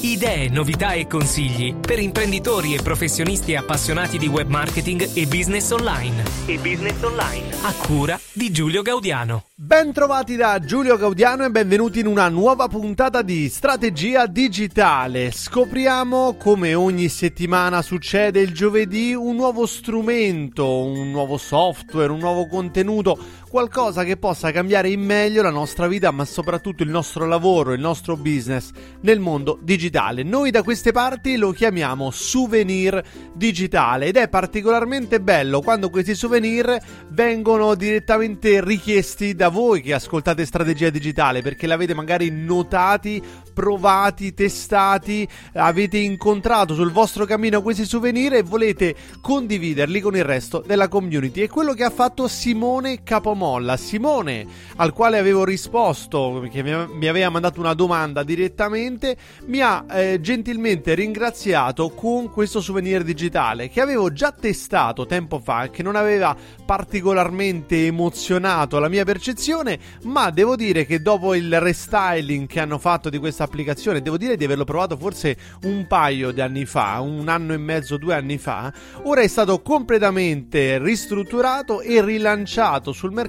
Idee, novità e consigli per imprenditori e professionisti appassionati di web marketing e business online. E business online. A cura di Giulio Gaudiano. Ben trovati da Giulio Gaudiano e benvenuti in una nuova puntata di Strategia Digitale. Scopriamo, come ogni settimana succede il giovedì, un nuovo strumento, un nuovo software, un nuovo contenuto, qualcosa che possa cambiare in meglio la nostra vita, ma soprattutto il nostro lavoro, il nostro business nel mondo digitale. Noi da queste parti lo chiamiamo souvenir digitale ed è particolarmente bello quando questi souvenir vengono direttamente richiesti da voi che ascoltate Strategia Digitale perché l'avete magari notati, provati, testati, avete incontrato sul vostro cammino questi souvenir e volete condividerli con il resto della community. È quello che ha fatto Simone Capomolla. Simone, al quale avevo risposto, che mi aveva mandato una domanda direttamente, mi ha eh, gentilmente ringraziato con questo souvenir digitale che avevo già testato tempo fa e che non aveva particolarmente emozionato la mia percezione, ma devo dire che dopo il restyling che hanno fatto di questa applicazione, devo dire di averlo provato forse un paio di anni fa, un anno e mezzo, due anni fa, ora è stato completamente ristrutturato e rilanciato sul mercato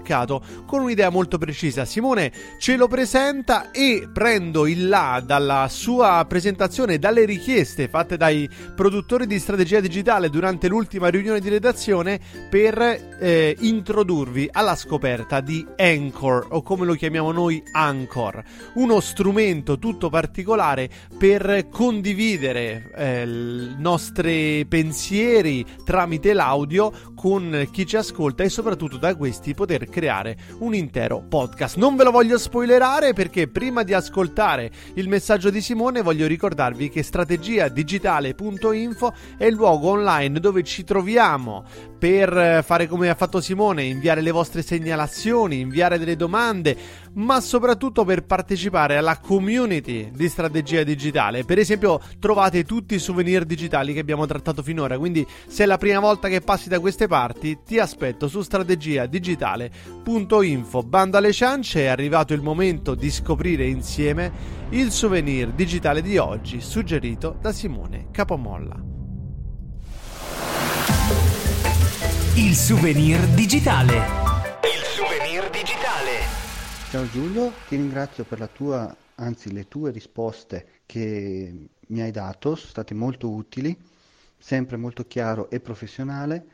con un'idea molto precisa. Simone ce lo presenta e prendo il là dalla sua presentazione, dalle richieste fatte dai produttori di strategia digitale durante l'ultima riunione di redazione per eh, introdurvi alla scoperta di Anchor o come lo chiamiamo noi Anchor, uno strumento tutto particolare per condividere eh, i nostri pensieri tramite l'audio con chi ci ascolta e soprattutto da questi poter creare un intero podcast. Non ve lo voglio spoilerare perché prima di ascoltare il messaggio di Simone voglio ricordarvi che strategiadigitale.info è il luogo online dove ci troviamo per fare come ha fatto Simone, inviare le vostre segnalazioni, inviare delle domande, ma soprattutto per partecipare alla community di strategia digitale. Per esempio, trovate tutti i souvenir digitali che abbiamo trattato finora, quindi se è la prima volta che passi da queste parti, ti aspetto su strategiadigitale.info. Bando alle ciance, è arrivato il momento di scoprire insieme il souvenir digitale di oggi suggerito da Simone Capomolla. Il souvenir digitale. Il souvenir digitale. Ciao Giulio, ti ringrazio per la tua, anzi le tue risposte che mi hai dato, sono state molto utili, sempre molto chiaro e professionale.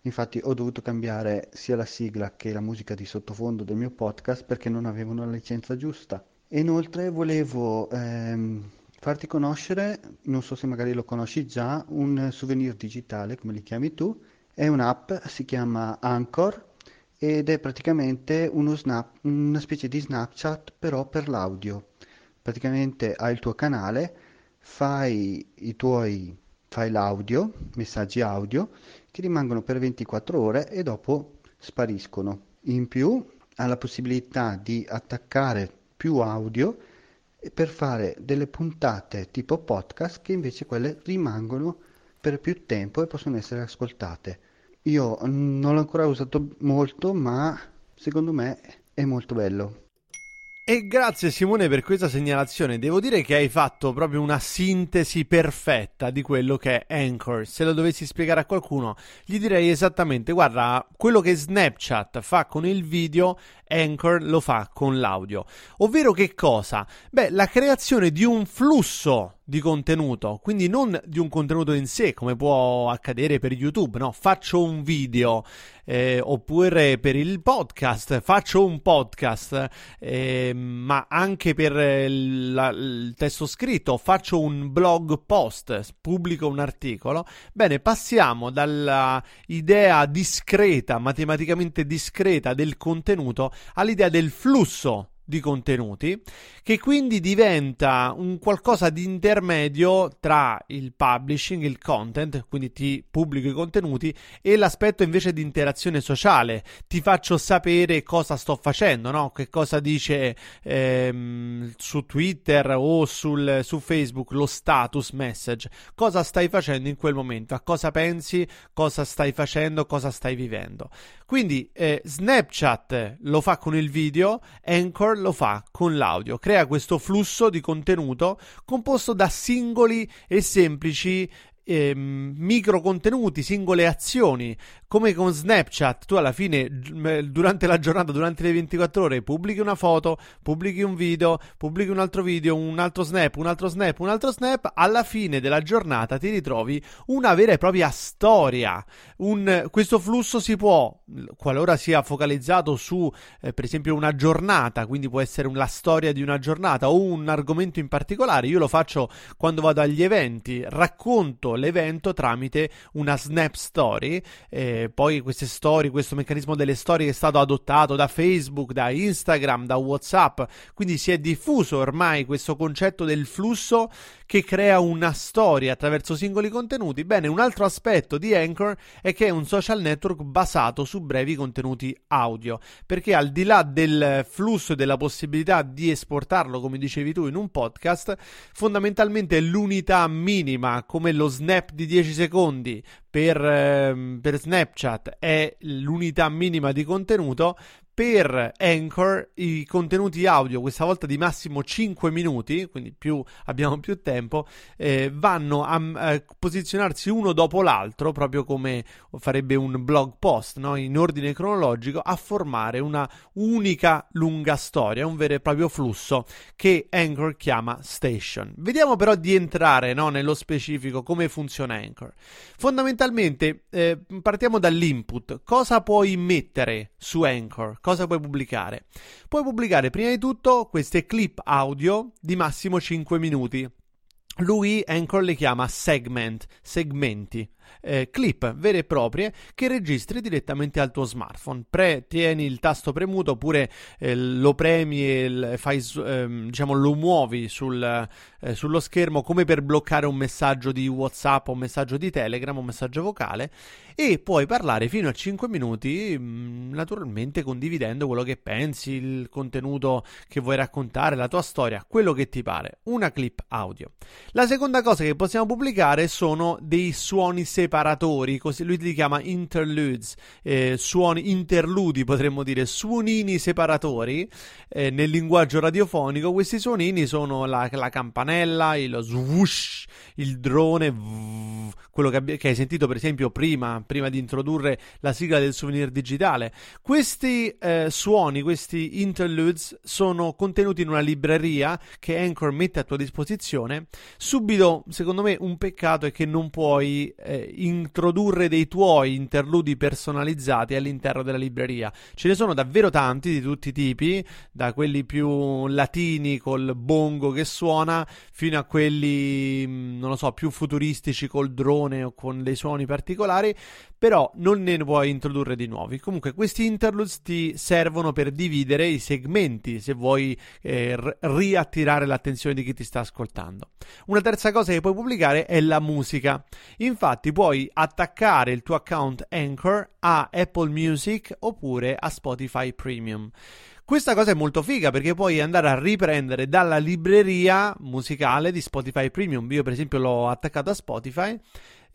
Infatti ho dovuto cambiare sia la sigla che la musica di sottofondo del mio podcast perché non avevano la licenza giusta. E inoltre volevo ehm, farti conoscere, non so se magari lo conosci già, un souvenir digitale, come li chiami tu, è un'app, si chiama Anchor ed è praticamente snap, una specie di Snapchat però per l'audio. Praticamente hai il tuo canale, fai i tuoi file audio, messaggi audio che rimangono per 24 ore e dopo spariscono. In più ha la possibilità di attaccare più audio per fare delle puntate tipo podcast che invece quelle rimangono per più tempo e possono essere ascoltate. Io non l'ho ancora usato molto, ma secondo me è molto bello. E grazie Simone per questa segnalazione. Devo dire che hai fatto proprio una sintesi perfetta di quello che è Anchor. Se lo dovessi spiegare a qualcuno, gli direi esattamente: guarda, quello che Snapchat fa con il video, Anchor lo fa con l'audio. Ovvero che cosa? Beh, la creazione di un flusso di contenuto, quindi non di un contenuto in sé, come può accadere per YouTube, no? Faccio un video, eh, oppure per il podcast, faccio un podcast, eh, ma anche per il, la, il testo scritto, faccio un blog post, pubblico un articolo. Bene, passiamo dalla idea discreta, matematicamente discreta del contenuto all'idea del flusso di contenuti, che quindi diventa un qualcosa di intermedio tra il publishing, il content, quindi ti pubblico i contenuti, e l'aspetto invece di interazione sociale. Ti faccio sapere cosa sto facendo, no? Che cosa dice ehm, su Twitter o sul, su Facebook lo status message. Cosa stai facendo in quel momento? A cosa pensi? Cosa stai facendo? Cosa stai vivendo? Quindi eh, Snapchat lo fa con il video, Anchor lo fa con l'audio, crea questo flusso di contenuto composto da singoli e semplici eh, micro contenuti, singole azioni, come con Snapchat, tu alla fine durante la giornata, durante le 24 ore, pubblichi una foto, pubblichi un video, pubblichi un altro video, un altro snap, un altro snap, un altro snap, alla fine della giornata ti ritrovi una vera e propria storia. Un, questo flusso si può, qualora sia focalizzato su, eh, per esempio, una giornata, quindi può essere la storia di una giornata o un argomento in particolare, io lo faccio quando vado agli eventi, racconto l'evento tramite una snap story. Eh, poi queste storie, questo meccanismo delle storie è stato adottato da Facebook, da Instagram, da WhatsApp. Quindi si è diffuso ormai questo concetto del flusso che crea una storia attraverso singoli contenuti. Bene, un altro aspetto di Anchor è che è un social network basato su brevi contenuti audio. Perché al di là del flusso e della possibilità di esportarlo, come dicevi tu, in un podcast, fondamentalmente l'unità minima come lo snap di 10 secondi per, eh, per Snapchat è l'unità minima di contenuto, per Anchor i contenuti audio, questa volta di massimo 5 minuti, quindi più, abbiamo più tempo, eh, vanno a, a, posizionarsi uno dopo l'altro, proprio come farebbe un blog post, no? in ordine cronologico, a formare una unica lunga storia, un vero e proprio flusso che Anchor chiama Station. Vediamo però di entrare no? nello specifico come funziona Anchor. Fondamentalmente eh, partiamo dall'input. Cosa puoi mettere su Anchor? Cosa puoi pubblicare? Puoi pubblicare prima di tutto queste clip audio di massimo 5 minuti. Lui Anchor le chiama segment, segmenti eh, clip vere e proprie che registri direttamente al tuo smartphone. Pre, tieni il tasto premuto oppure eh, lo premi e fai, ehm, diciamo, lo muovi sul, eh, sullo schermo come per bloccare un messaggio di WhatsApp un messaggio di Telegram, un messaggio vocale e puoi parlare fino a 5 minuti, mh, mm, naturalmente condividendo quello che pensi, il contenuto che vuoi raccontare, la tua storia, quello che ti pare. Una clip audio. La seconda cosa che possiamo pubblicare sono dei suoni separatori, così lui li chiama interludes, eh, suoni interludi potremmo dire, suonini separatori eh, nel linguaggio radiofonico. Questi suonini sono la, la campanella, il swoosh, il drone, quello che, che, hai sentito per esempio prima, prima di introdurre la sigla del souvenir digitale. Questi eh, suoni, questi interludes sono contenuti in una libreria che Anchor mette a tua disposizione. Subito, secondo me, un peccato è che non puoi eh, introdurre dei tuoi interludi personalizzati all'interno della libreria. Ce ne sono davvero tanti di tutti i tipi, da quelli più latini col bongo che suona, fino a quelli, mm, non lo so, più futuristici col drone o con dei suoni particolari, però non ne puoi introdurre di nuovi. Comunque questi interludes ti servono per dividere i segmenti, se vuoi eh, riattirare l'attenzione di chi ti sta ascoltando. Una terza cosa che puoi pubblicare è la musica. Infatti puoi attaccare il tuo account Anchor a Apple Music oppure a Spotify Premium. Questa cosa è molto figa perché puoi andare a riprendere dalla libreria musicale di Spotify Premium. Io, per esempio, l'ho attaccato a Spotify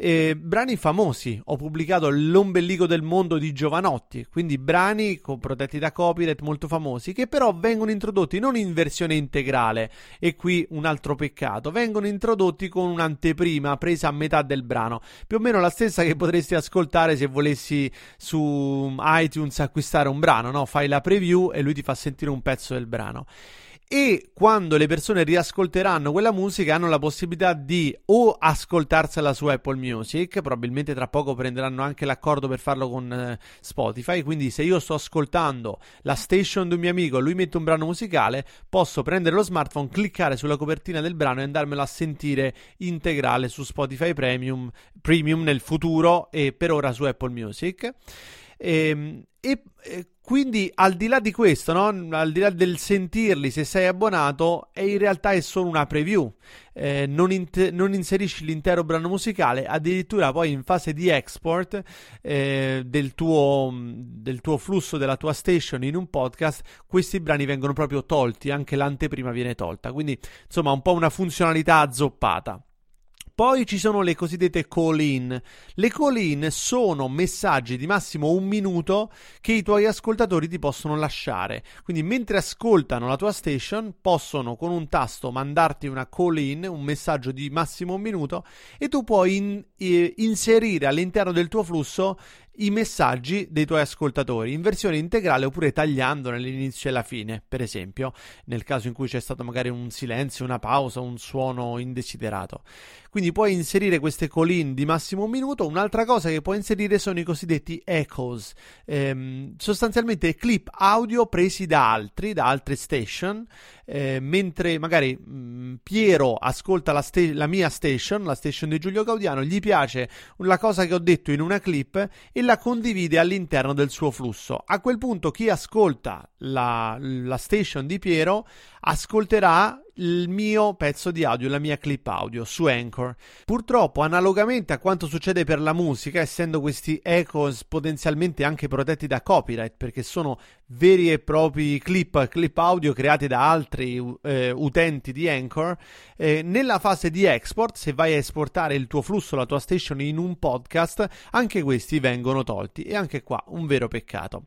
eh, brani famosi. Ho pubblicato L'ombelico del mondo di Giovanotti, quindi brani protetti da copyright molto famosi, che però vengono introdotti non in versione integrale, e qui un altro peccato, vengono introdotti con un'anteprima presa a metà del brano, più o meno la stessa che potresti ascoltare se volessi su iTunes acquistare un brano, no? Fai la preview e lui ti fa sentire un pezzo del brano e quando le persone riascolteranno quella musica hanno la possibilità di o ascoltarsela su Apple Music, probabilmente tra poco prenderanno anche l'accordo per farlo con eh, Spotify, quindi se io sto ascoltando la station di un mio amico lui mette un brano musicale, posso prendere lo smartphone, cliccare sulla copertina del brano e andarmelo a sentire integrale su Spotify Premium, Premium nel futuro e per ora su Apple Music. Ehm, e, e, quindi al di là di questo, no? al di là del sentirli se sei abbonato, in realtà è solo una preview. Eh, non, int- non, inserisci l'intero brano musicale, addirittura poi in fase di export eh, del, tuo, del tuo flusso, della tua station in un podcast, questi brani vengono proprio tolti, anche l'anteprima viene tolta. Quindi insomma un po' una funzionalità azzoppata. Poi ci sono le cosiddette call-in. Le call-in sono messaggi di massimo un minuto che i tuoi ascoltatori ti possono lasciare. Quindi mentre ascoltano la tua station possono con un tasto mandarti una call-in, un messaggio di massimo un minuto e tu puoi in, eh, inserire all'interno del tuo flusso i messaggi dei tuoi ascoltatori in versione integrale oppure tagliandone l'inizio e la fine, per esempio, nel caso in cui c'è stato magari un silenzio, una pausa, un suono indesiderato. Quindi puoi inserire queste call-in di massimo un minuto. Un'altra cosa che puoi inserire sono i cosiddetti echoes, ehm, sostanzialmente clip audio presi da altri, da altre station, eh, mentre magari mh, mm, Piero ascolta la, sta- la, mia station, la station di Giulio Gaudiano, gli piace la cosa che ho detto in una clip e la condivide all'interno del suo flusso. A quel punto chi ascolta la, la station di Piero ascolterà il mio pezzo di audio, la mia clip audio su Anchor. Purtroppo, analogamente a quanto succede per la musica, essendo questi echoes potenzialmente anche protetti da copyright, perché sono veri e propri clip, clip audio creati da altri eh, utenti di Anchor, eh, nella fase di export, se vai a esportare il tuo flusso, la tua station in un podcast, anche questi vengono tolti. E anche qua un vero peccato.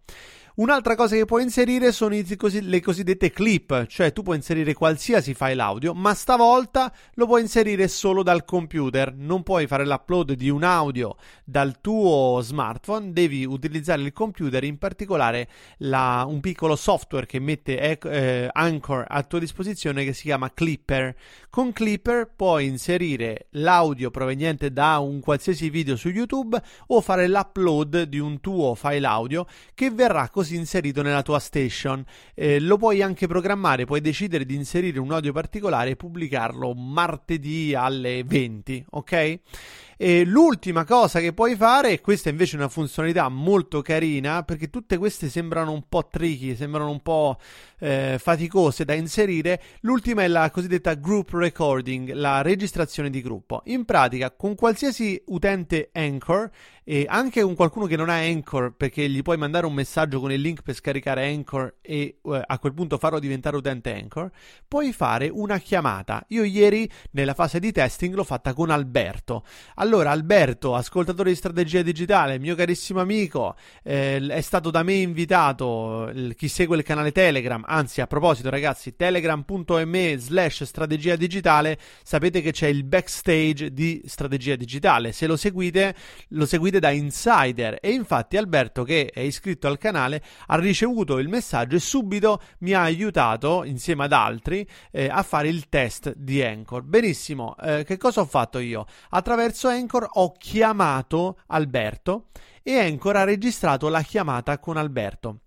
Un'altra cosa che puoi inserire sono le cosiddette clip, cioè tu puoi inserire qualsiasi file audio, ma stavolta lo puoi inserire solo dal computer. Non puoi fare l'upload di un audio dal tuo smartphone, devi utilizzare il computer, in particolare la, un piccolo software che mette eh, Anchor a tua disposizione che si chiama Clipper. Con Clipper puoi inserire l'audio proveniente da un qualsiasi video su YouTube o fare l'upload di un tuo file audio che verrà così così inserito nella tua station. Eh, lo puoi anche programmare, puoi decidere di inserire un audio particolare e pubblicarlo martedì alle 20, ok? E l'ultima cosa che puoi fare, e questa invece è una funzionalità molto carina, perché tutte queste sembrano un po' tricky, sembrano un po' eh, faticose da inserire, l'ultima è la cosiddetta group recording, la registrazione di gruppo. In pratica, con qualsiasi utente Anchor, e anche con qualcuno che non ha Anchor, perché gli puoi mandare un messaggio con il link per scaricare Anchor e eh, a quel punto farlo diventare utente Anchor, puoi fare una chiamata. Io ieri, nella fase di testing, l'ho fatta con Alberto. Allora, Alberto, ascoltatore di strategia digitale, mio carissimo amico, eh, è stato da me invitato, chi segue il canale Telegram, anzi a proposito ragazzi, telegram.me slash strategia digitale, sapete che c'è il backstage di strategia digitale, se lo seguite, lo seguite da insider e infatti Alberto che è iscritto al canale ha ricevuto il messaggio e subito mi ha aiutato insieme ad altri eh, a fare il test di Anchor. Benissimo, eh, che cosa ho fatto io? Attraverso Anchor ho chiamato Alberto e Anchor ha registrato la chiamata con Alberto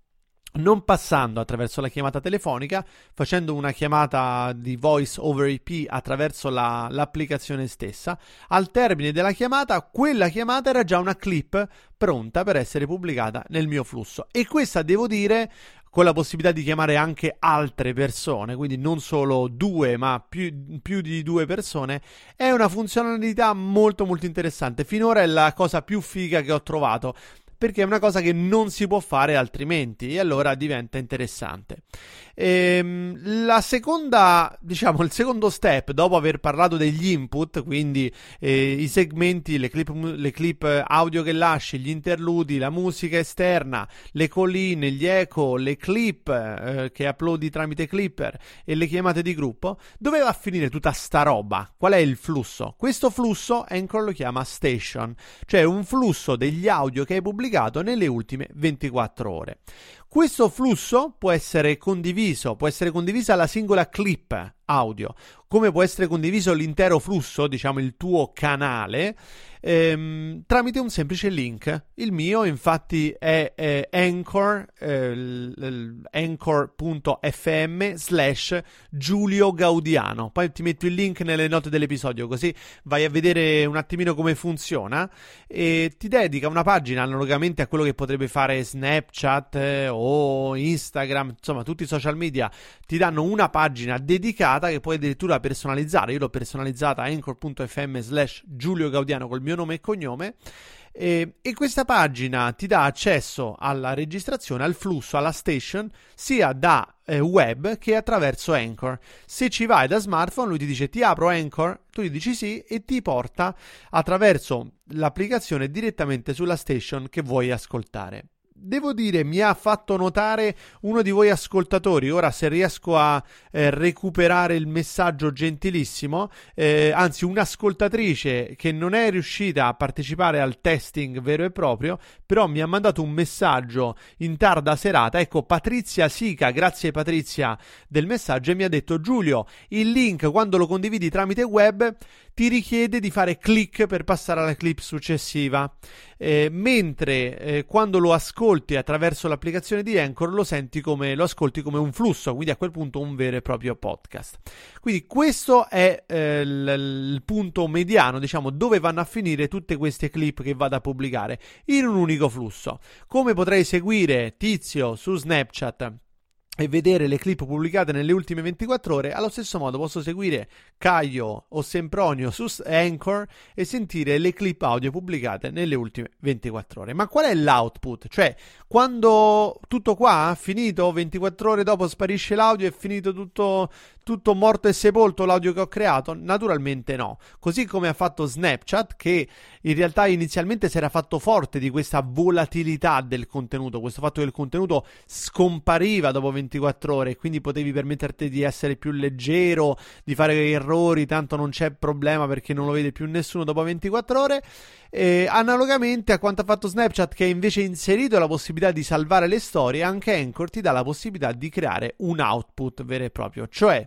non passando attraverso la chiamata telefonica, facendo una chiamata di voice over IP attraverso la, l'applicazione stessa. Al termine della chiamata, quella chiamata era già una clip pronta per essere pubblicata nel mio flusso. E questa, devo dire, con la possibilità di chiamare anche altre persone, quindi non solo due, ma più, più, di due persone, è una funzionalità molto molto interessante. Finora è la cosa più figa che ho trovato perché è una cosa che non si può fare altrimenti e allora diventa interessante. Ehm, la seconda, diciamo, il secondo step, dopo aver parlato degli input, quindi eh, i segmenti, le clip, le clip audio che lasci, gli interludi, la musica esterna, le colline, gli eco, le clip eh, che uploadi tramite Clipper e le chiamate di gruppo, dove va a finire tutta sta roba? Qual è il flusso? Questo flusso Anchor lo chiama station, cioè un flusso degli audio che hai pubblicato nelle ultime 24 ore. Questo flusso può essere condiviso, può essere condivisa la singola clip audio, come può essere condiviso l'intero flusso, diciamo il tuo canale, ehm, tramite un semplice link. Il mio infatti è, è anchor, eh, anchor.fm slash Giulio Gaudiano. Poi ti metto il link nelle note dell'episodio così vai a vedere un attimino come funziona e ti dedica una pagina analogamente a quello che potrebbe fare Snapchat eh, o Instagram, insomma tutti i social media ti danno una pagina dedicata che puoi addirittura personalizzare. Io l'ho personalizzata anchor.fm slash Giulio Gaudiano col mio nome e cognome. E, e, questa pagina ti dà accesso alla registrazione, al flusso, alla station, sia da eh, web che attraverso Anchor. Se ci vai da smartphone, lui ti dice ti apro Anchor, tu gli dici sì e ti porta attraverso l'applicazione direttamente sulla station che vuoi ascoltare devo dire, mi ha fatto notare uno di voi ascoltatori. Ora, se riesco a eh, recuperare il messaggio gentilissimo, eh, anzi, un'ascoltatrice che non è riuscita a partecipare al testing vero e proprio, però mi ha mandato un messaggio in tarda serata. Ecco, Patrizia Sica, grazie Patrizia del messaggio, e mi ha detto: Giulio, il link quando lo condividi tramite web ti richiede di fare click per passare alla clip successiva, eh, mentre eh, quando lo ascolti attraverso l'applicazione di Anchor lo senti come lo ascolti come un flusso, quindi a quel punto un vero e proprio podcast. Quindi questo è eh, l- il punto mediano, diciamo, dove vanno a finire tutte queste clip che vado a pubblicare in un unico flusso. Come potrei seguire Tizio su Snapchat e vedere le clip pubblicate nelle ultime 24 ore, allo stesso modo posso seguire Caio o Sempronio su Anchor e sentire le clip audio pubblicate nelle ultime 24 ore. Ma qual è l'output? Cioè, quando tutto qua, finito, 24 ore dopo sparisce l'audio, è finito tutto, tutto morto e sepolto l'audio che ho creato? Naturalmente no. Così come ha fatto Snapchat, che in realtà inizialmente si era fatto forte di questa volatilità del contenuto, questo fatto che il contenuto scompariva dopo 24 ore quindi potevi permetterti di essere più leggero, di fare errori, tanto non c'è problema perché non lo vede più nessuno dopo 24 ore. E, analogamente a quanto ha fatto Snapchat, che ha invece inserito la possibilità di salvare le storie, anche Anchor ti dà la possibilità di creare un output vero e proprio, cioè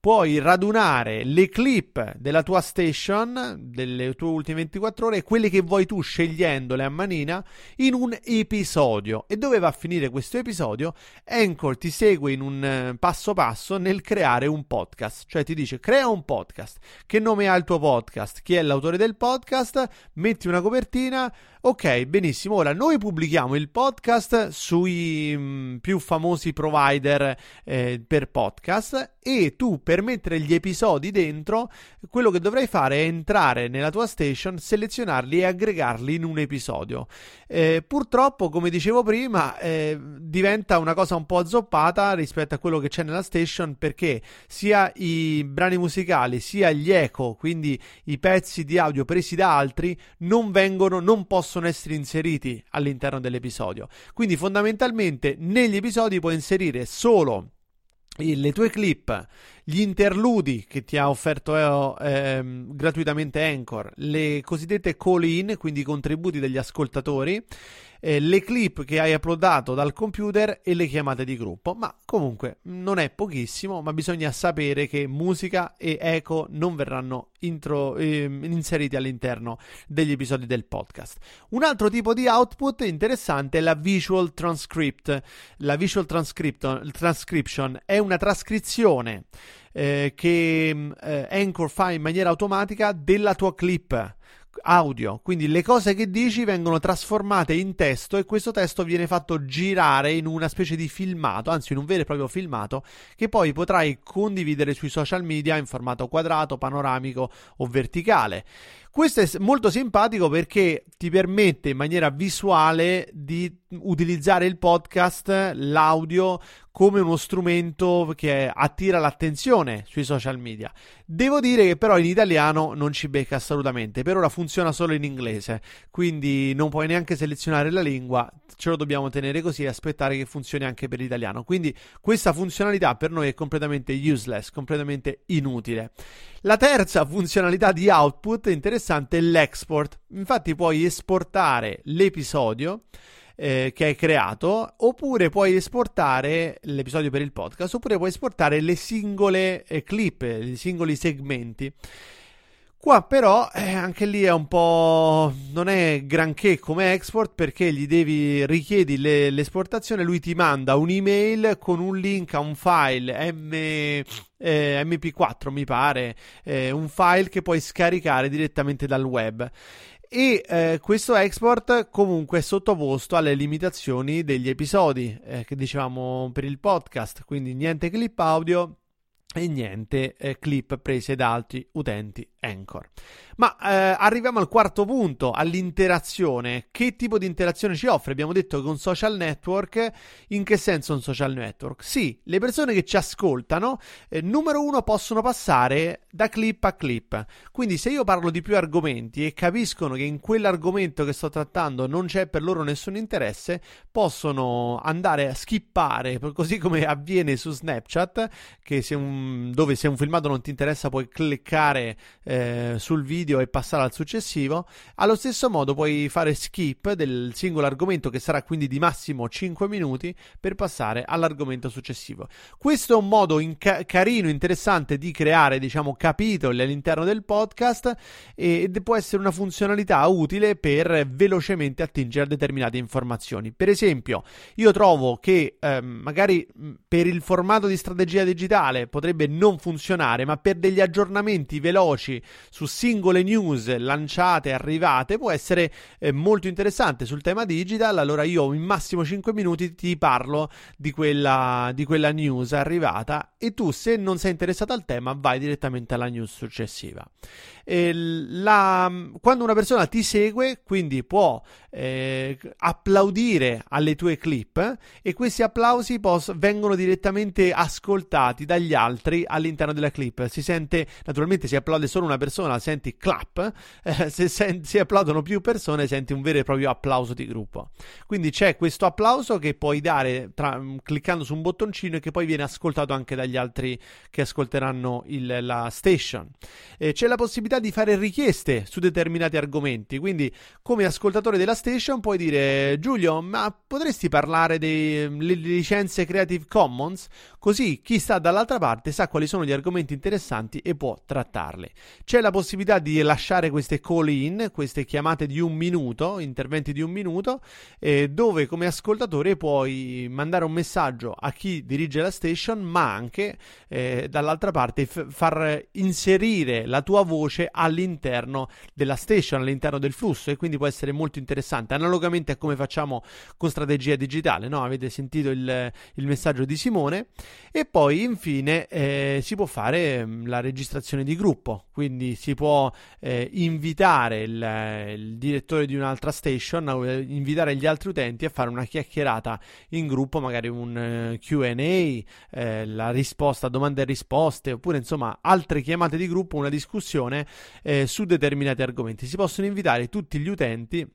puoi radunare le clip della tua station, delle tue ultime 24 ore, quelle che vuoi tu scegliendole a manina, in un episodio. E dove va a finire questo episodio? Anchor ti segue in un eh, passo passo nel creare un podcast. Cioè ti dice crea un podcast. Che nome ha il tuo podcast? Chi è l'autore del podcast? Metti una copertina. Ok, benissimo. Ora noi pubblichiamo il podcast sui mh, mm, più famosi provider eh, per podcast e tu per mettere gli episodi dentro, quello che dovrai fare è entrare nella tua station, selezionarli e aggregarli in un episodio. Eh, purtroppo, come dicevo prima, eh, diventa una cosa un po' azzoppata rispetto a quello che c'è nella station perché sia i brani musicali sia gli echo, quindi i pezzi di audio presi da altri, non vengono, non possono essere inseriti all'interno dell'episodio. Quindi fondamentalmente negli episodi puoi inserire solo le tue clip, gli interludi che ti ha offerto eh, gratuitamente Anchor, le cosiddette call-in, quindi i contributi degli ascoltatori eh, le clip che hai uploadato dal computer e le chiamate di gruppo. Ma comunque non è pochissimo, ma bisogna sapere che musica e eco non verranno intro, eh, inseriti all'interno degli episodi del podcast. Un altro tipo di output interessante è la visual transcript. La visual transcription è una trascrizione eh, che eh, Anchor fa in maniera automatica della tua clip audio, quindi le cose che dici vengono trasformate in testo e questo testo viene fatto girare in una specie di filmato, anzi in un vero e proprio filmato che poi potrai condividere sui social media in formato quadrato, panoramico o verticale. Questo è molto simpatico perché ti permette in maniera visuale di utilizzare il podcast, l'audio, come uno strumento che attira l'attenzione sui social media. Devo dire che però in italiano non ci becca assolutamente, per ora funziona solo in inglese, quindi non puoi neanche selezionare la lingua, ce lo dobbiamo tenere così e aspettare che funzioni anche per l'italiano. Quindi questa funzionalità per noi è completamente useless, completamente inutile. La terza funzionalità di output interessante è l'export. Infatti puoi esportare l'episodio eh, che hai creato, oppure puoi esportare l'episodio per il podcast, oppure puoi esportare le singole eh, clip, i singoli segmenti. Qua però eh, anche lì è un po'. non è granché come export perché gli devi richiedi le, l'esportazione, lui ti manda un'email con un link a un file M, eh, MP4 mi pare, eh, un file che puoi scaricare direttamente dal web. E eh, questo export comunque è sottoposto alle limitazioni degli episodi eh, che dicevamo per il podcast, quindi niente clip audio e niente eh, clip prese da altri utenti Anchor. Ma eh, arriviamo al quarto punto, all'interazione. Che tipo di interazione ci offre? Abbiamo detto che un social network, in che senso un social network? Sì, le persone che ci ascoltano, eh, numero uno, possono passare da clip a clip. Quindi se io parlo di più argomenti e capiscono che in quell'argomento che sto trattando non c'è per loro nessun interesse, possono andare a skippare, così come avviene su Snapchat, se un, dove se un filmato non ti interessa puoi cliccare sul video e passare al successivo. Allo stesso modo puoi fare skip del singolo argomento che sarà quindi di massimo 5 minuti per passare all'argomento successivo. Questo è un modo inca- carino, interessante di creare, diciamo, capitoli all'interno del podcast ed può essere una funzionalità utile per velocemente attingere a determinate informazioni. Per esempio, io trovo che eh, magari per il formato di strategia digitale potrebbe non funzionare, ma per degli aggiornamenti veloci su singole news lanciate e arrivate può essere eh, molto interessante sul tema digital. Allora io in massimo 5 minuti ti parlo di quella, di quella news arrivata e tu se non sei interessato al tema vai direttamente alla news successiva. La, quando una persona ti segue, quindi può eh, applaudire alle tue clip e questi applausi pos- vengono direttamente ascoltati dagli altri all'interno della clip. Si sente, naturalmente, si applaude solo una persona, senti clap, eh, se sen- si applaudono più persone, senti un vero e proprio applauso di gruppo. Quindi c'è questo applauso che puoi dare tra, cliccando su un bottoncino e che poi viene ascoltato anche dagli altri che ascolteranno il, la station. Eh, c'è la possibilità di fare richieste su determinati argomenti. Quindi, come ascoltatore della station, puoi dire: Giulio, ma potresti parlare delle licenze Creative Commons? Così chi sta dall'altra parte sa quali sono gli argomenti interessanti e può trattarli. C'è la possibilità di lasciare queste call in, queste chiamate di un minuto, interventi di un minuto, eh, dove come ascoltatore puoi mandare un messaggio a chi dirige la station, ma anche eh, dall'altra parte f- far inserire la tua voce all'interno della station, all'interno del flusso e quindi può essere molto interessante, analogamente a come facciamo con strategia digitale, no? Avete sentito il, il messaggio di Simone? E poi infine eh, si può fare mm, la registrazione di gruppo, quindi si può eh, invitare il, il, direttore di un'altra station, invitare gli altri utenti a fare una chiacchierata in gruppo, magari un uh, QA, eh, la risposta a domande e risposte, oppure insomma altre chiamate di gruppo, una discussione eh, su determinati argomenti. Si possono invitare tutti gli utenti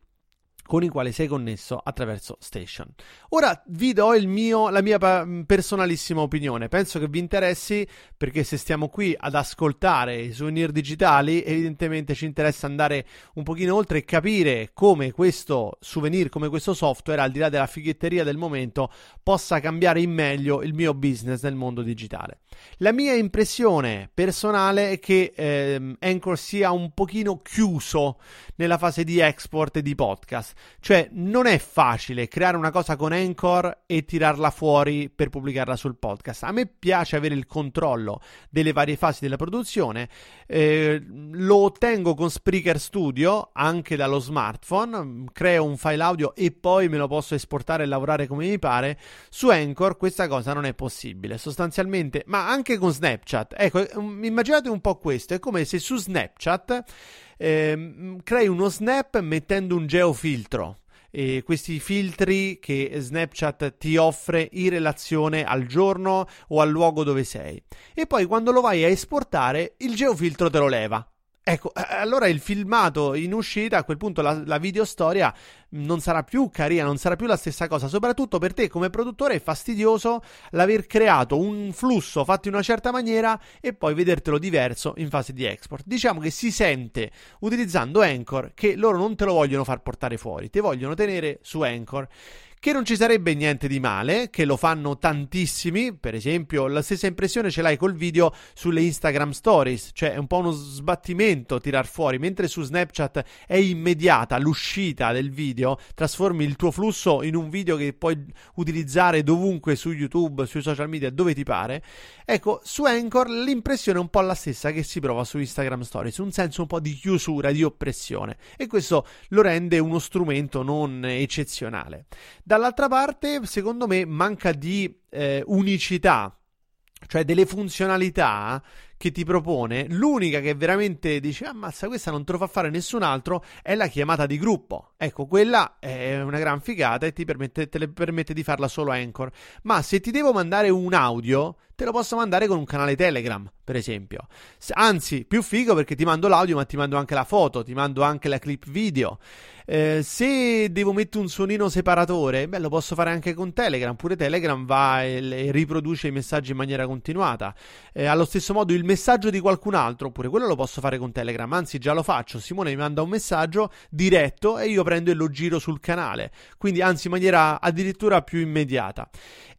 con i quali sei connesso attraverso Station. Ora vi do mio, la mia personalissima opinione. Penso che vi interessi perché se stiamo qui ad ascoltare i souvenir digitali, evidentemente ci interessa andare un pochino oltre e capire come questo souvenir, come questo software, al di là della fighetteria del momento, possa cambiare in meglio il mio business nel mondo digitale. La mia impressione personale è che ehm, Anchor sia un pochino chiuso nella fase di export e di podcast Cioè, non è facile creare una cosa con Anchor e tirarla fuori per pubblicarla sul podcast. A me piace avere il controllo delle varie fasi della produzione. Eh, lo ottengo con Spreaker Studio anche dallo smartphone. Creo un file audio e poi me lo posso esportare e lavorare come mi pare. Su Anchor questa cosa non è possibile. Sostanzialmente, ma anche con Snapchat. Ecco, immaginate un po' questo. È come se su Snapchat eh, crei uno snap mettendo un geofiltro. E questi filtri che Snapchat ti offre in relazione al giorno o al luogo dove sei. E poi quando lo vai a esportare, il geofiltro te lo leva. Ecco, allora il filmato in uscita, a quel punto la, la videostoria non sarà più carina, non sarà più la stessa cosa. Soprattutto per te come produttore è fastidioso l'aver creato un flusso fatto in una certa maniera e poi vedertelo diverso in fase di export. Diciamo che si sente utilizzando Anchor che loro non te lo vogliono far portare fuori, te vogliono tenere su Anchor che non ci sarebbe niente di male, che lo fanno tantissimi, per esempio la stessa impressione ce l'hai col video sulle Instagram Stories, cioè è un po' uno sbattimento tirar fuori, mentre su Snapchat è immediata l'uscita del video, trasformi il tuo flusso in un video che puoi utilizzare dovunque su YouTube, sui social media, dove ti pare. Ecco, su Anchor l'impressione è un po' la stessa che si prova su Instagram Stories, un senso un po' di chiusura, di oppressione, e questo lo rende uno strumento non eccezionale. Da Dall'altra parte, secondo me, manca di eh, unicità, cioè delle funzionalità che ti propone, l'unica che veramente dice ammazza questa non te lo fa fare nessun altro è la chiamata di gruppo. Ecco, quella è una gran figata e ti permette, te permette di farla solo Anchor. Ma se ti devo mandare un audio, te lo posso mandare con un canale Telegram, per esempio. Anzi, più figo perché ti mando l'audio, ma ti mando anche la foto, ti mando anche la clip video. Eh, se devo mettere un suonino separatore, beh, lo posso fare anche con Telegram. Pure Telegram va e, e riproduce i messaggi in maniera continuata. Eh, allo stesso modo, il messaggio di qualcun altro, oppure quello lo posso fare con Telegram. Anzi, già lo faccio. Simone mi manda un messaggio diretto e io prendo e lo giro sul canale. Quindi, anzi, in maniera addirittura più immediata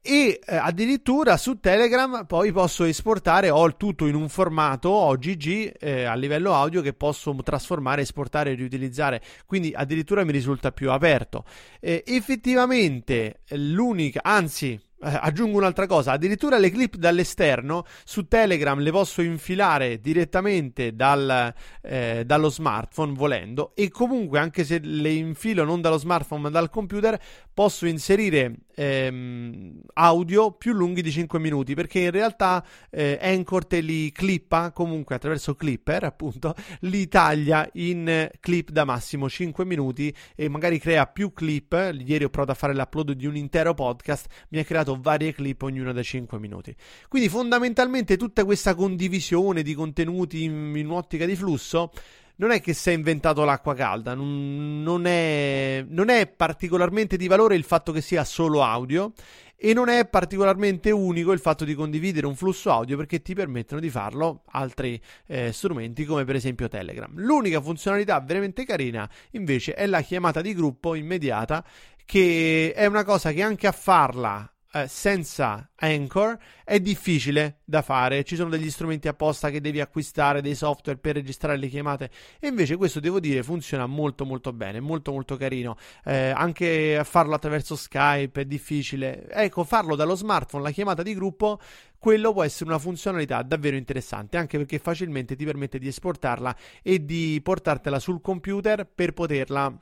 e eh, addirittura su Telegram poi posso esportare ho il tutto in un formato OGG eh, a livello audio che posso trasformare, esportare e riutilizzare. Quindi addirittura mi risulta più aperto. Eh, effettivamente l'unica anzi eh, aggiungo un'altra cosa, addirittura le clip dall'esterno su Telegram le posso infilare direttamente dal, eh, dallo smartphone volendo. E comunque anche se le infilo non dallo smartphone ma dal computer posso inserire ehm, audio più lunghi di 5 minuti perché in realtà eh, Anchor te li clippa comunque attraverso Clipper appunto li taglia in clip da massimo 5 minuti e magari crea più clip ieri ho provato a fare l'upload di un intero podcast mi ha creato varie clip, ognuna da 5 minuti. Quindi fondamentalmente tutta questa condivisione di contenuti in, in un'ottica di flusso non è che si è inventato l'acqua calda, non, è, non, è, particolarmente di valore il fatto che sia solo audio e non è particolarmente unico il fatto di condividere un flusso audio perché ti permettono di farlo altri eh, strumenti come per esempio Telegram. L'unica funzionalità veramente carina invece è la chiamata di gruppo immediata che è una cosa che anche a farla eh, senza Anchor è difficile da fare. Ci sono degli strumenti apposta che devi acquistare, dei software per registrare le chiamate. E invece questo devo dire funziona molto molto bene, molto molto carino. Eh, anche farlo attraverso Skype è difficile. Ecco, farlo dallo smartphone, la chiamata di gruppo, quello può essere una funzionalità davvero interessante, anche perché facilmente ti permette di esportarla e di portartela sul computer per poterla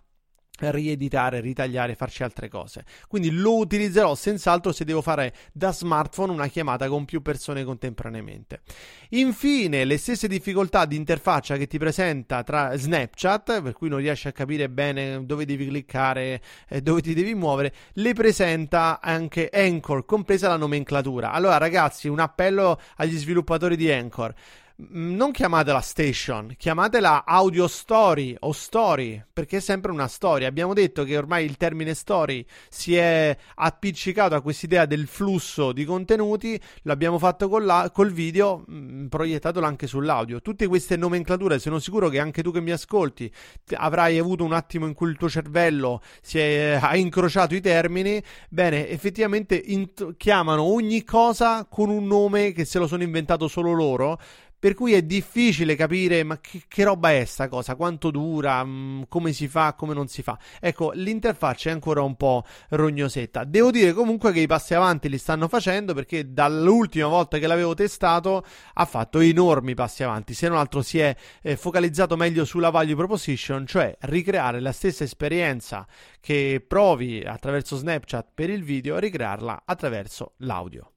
rieditare, ritagliare, farci altre cose. Quindi lo utilizzerò senz'altro se devo fare da smartphone una chiamata con più persone contemporaneamente. Infine, le stesse difficoltà di interfaccia che ti presenta tra Snapchat, per cui non riesci a capire bene dove devi cliccare e dove ti devi muovere, le presenta anche Anchor, compresa la nomenclatura. Allora, ragazzi, un appello agli sviluppatori di Anchor non chiamatela station, chiamatela audio story o story, perché è sempre una storia. Abbiamo detto che ormai il termine story si è appiccicato a quest'idea del flusso di contenuti, l'abbiamo fatto con la, col video, mh, proiettatelo anche sull'audio. Tutte queste nomenclature, sono sicuro che anche tu che mi ascolti avrai avuto un attimo in cui il tuo cervello si è, ha incrociato i termini. Bene, effettivamente int- chiamano ogni cosa con un nome che se lo sono inventato solo loro per cui è difficile capire ma che, che roba è sta cosa, quanto dura, mh, mm, come si fa, come non si fa. Ecco, l'interfaccia è ancora un po' rognosetta. Devo dire comunque che i passi avanti li stanno facendo perché dall'ultima volta che l'avevo testato ha fatto enormi passi avanti, se non altro si è eh, focalizzato meglio sulla value proposition, cioè ricreare la stessa esperienza che provi attraverso Snapchat per il video, ricrearla attraverso l'audio.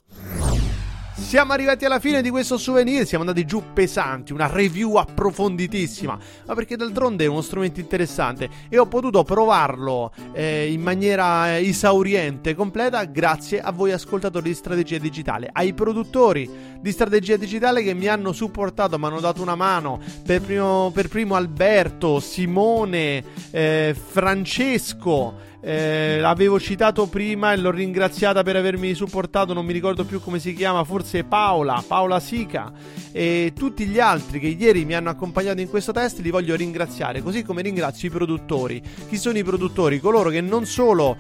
Siamo arrivati alla fine di questo souvenir, siamo andati giù pesanti, una review approfonditissima, ma perché d'altronde è uno strumento interessante e ho potuto provarlo eh, in maniera esauriente, completa, grazie a voi ascoltatori di Strategia Digitale, ai produttori di Strategia Digitale che mi hanno supportato, mi hanno dato una mano, per primo, per primo Alberto, Simone, eh, Francesco, eh, l'avevo citato prima e l'ho ringraziata per avermi supportato, non mi ricordo più come si chiama, forse Paola, Paola Sica e tutti gli altri che ieri mi hanno accompagnato in questo test li voglio ringraziare, così come ringrazio i produttori. Chi sono i produttori? Coloro che non solo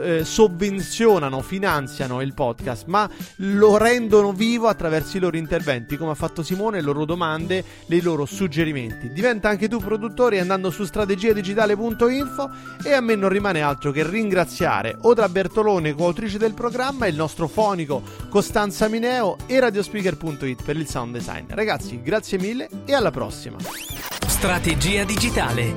eh, sovvenzionano, finanziano il podcast, ma lo rendono vivo attraverso i loro interventi, come ha fatto Simone, le loro domande, i loro suggerimenti. Diventa anche tu produttore andando su strategiadigitale.info e a me non rimane altro altro che ringraziare Oda Bertolone, coautrice del programma, il nostro fonico Costanza Mineo e Radiospeaker.it per il sound design. Ragazzi, grazie mille e alla prossima. Strategia digitale.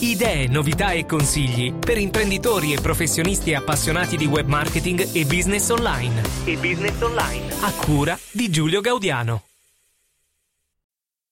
Idee, novità e consigli per imprenditori e professionisti appassionati di web marketing e business online. E business online. A cura di Giulio Gaudiano.